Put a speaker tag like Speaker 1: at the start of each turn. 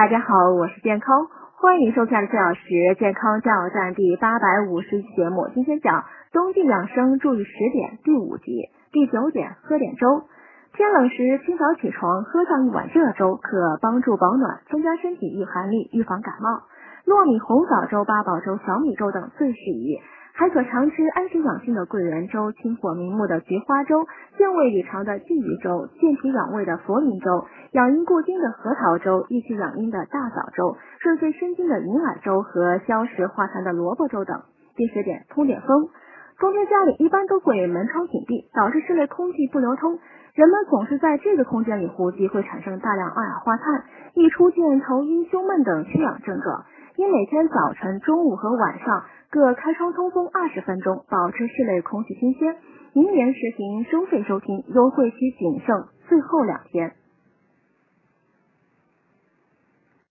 Speaker 1: 大家好，我是健康，欢迎收看四小时健康加油站第八百五十期节目。今天讲冬季养生注意十点第五集，第九点喝点粥。天冷时清早起床喝上一碗热粥，可帮助保暖，增加身体御寒力，预防感冒。糯米红枣粥、八宝粥、小米粥等最适宜。还可常吃安神养心的桂圆粥、清火明目的菊花粥、健胃理肠的鲫鱼粥、健脾养胃的佛明粥、养阴固精的核桃粥、益气养阴的大枣粥、润肺生津的银耳粥和消食化痰的萝卜粥等。第十点，通点风。冬天家里一般都会门窗紧闭，导致室内空气不流通，人们总是在这个空间里呼吸，会产生大量二氧化碳，易出现头晕、胸闷等缺氧症状。你每天早晨、中午和晚上各开窗通风二十分钟，保持室内空气新鲜。明年实行收费收听，优惠期仅剩最后两天。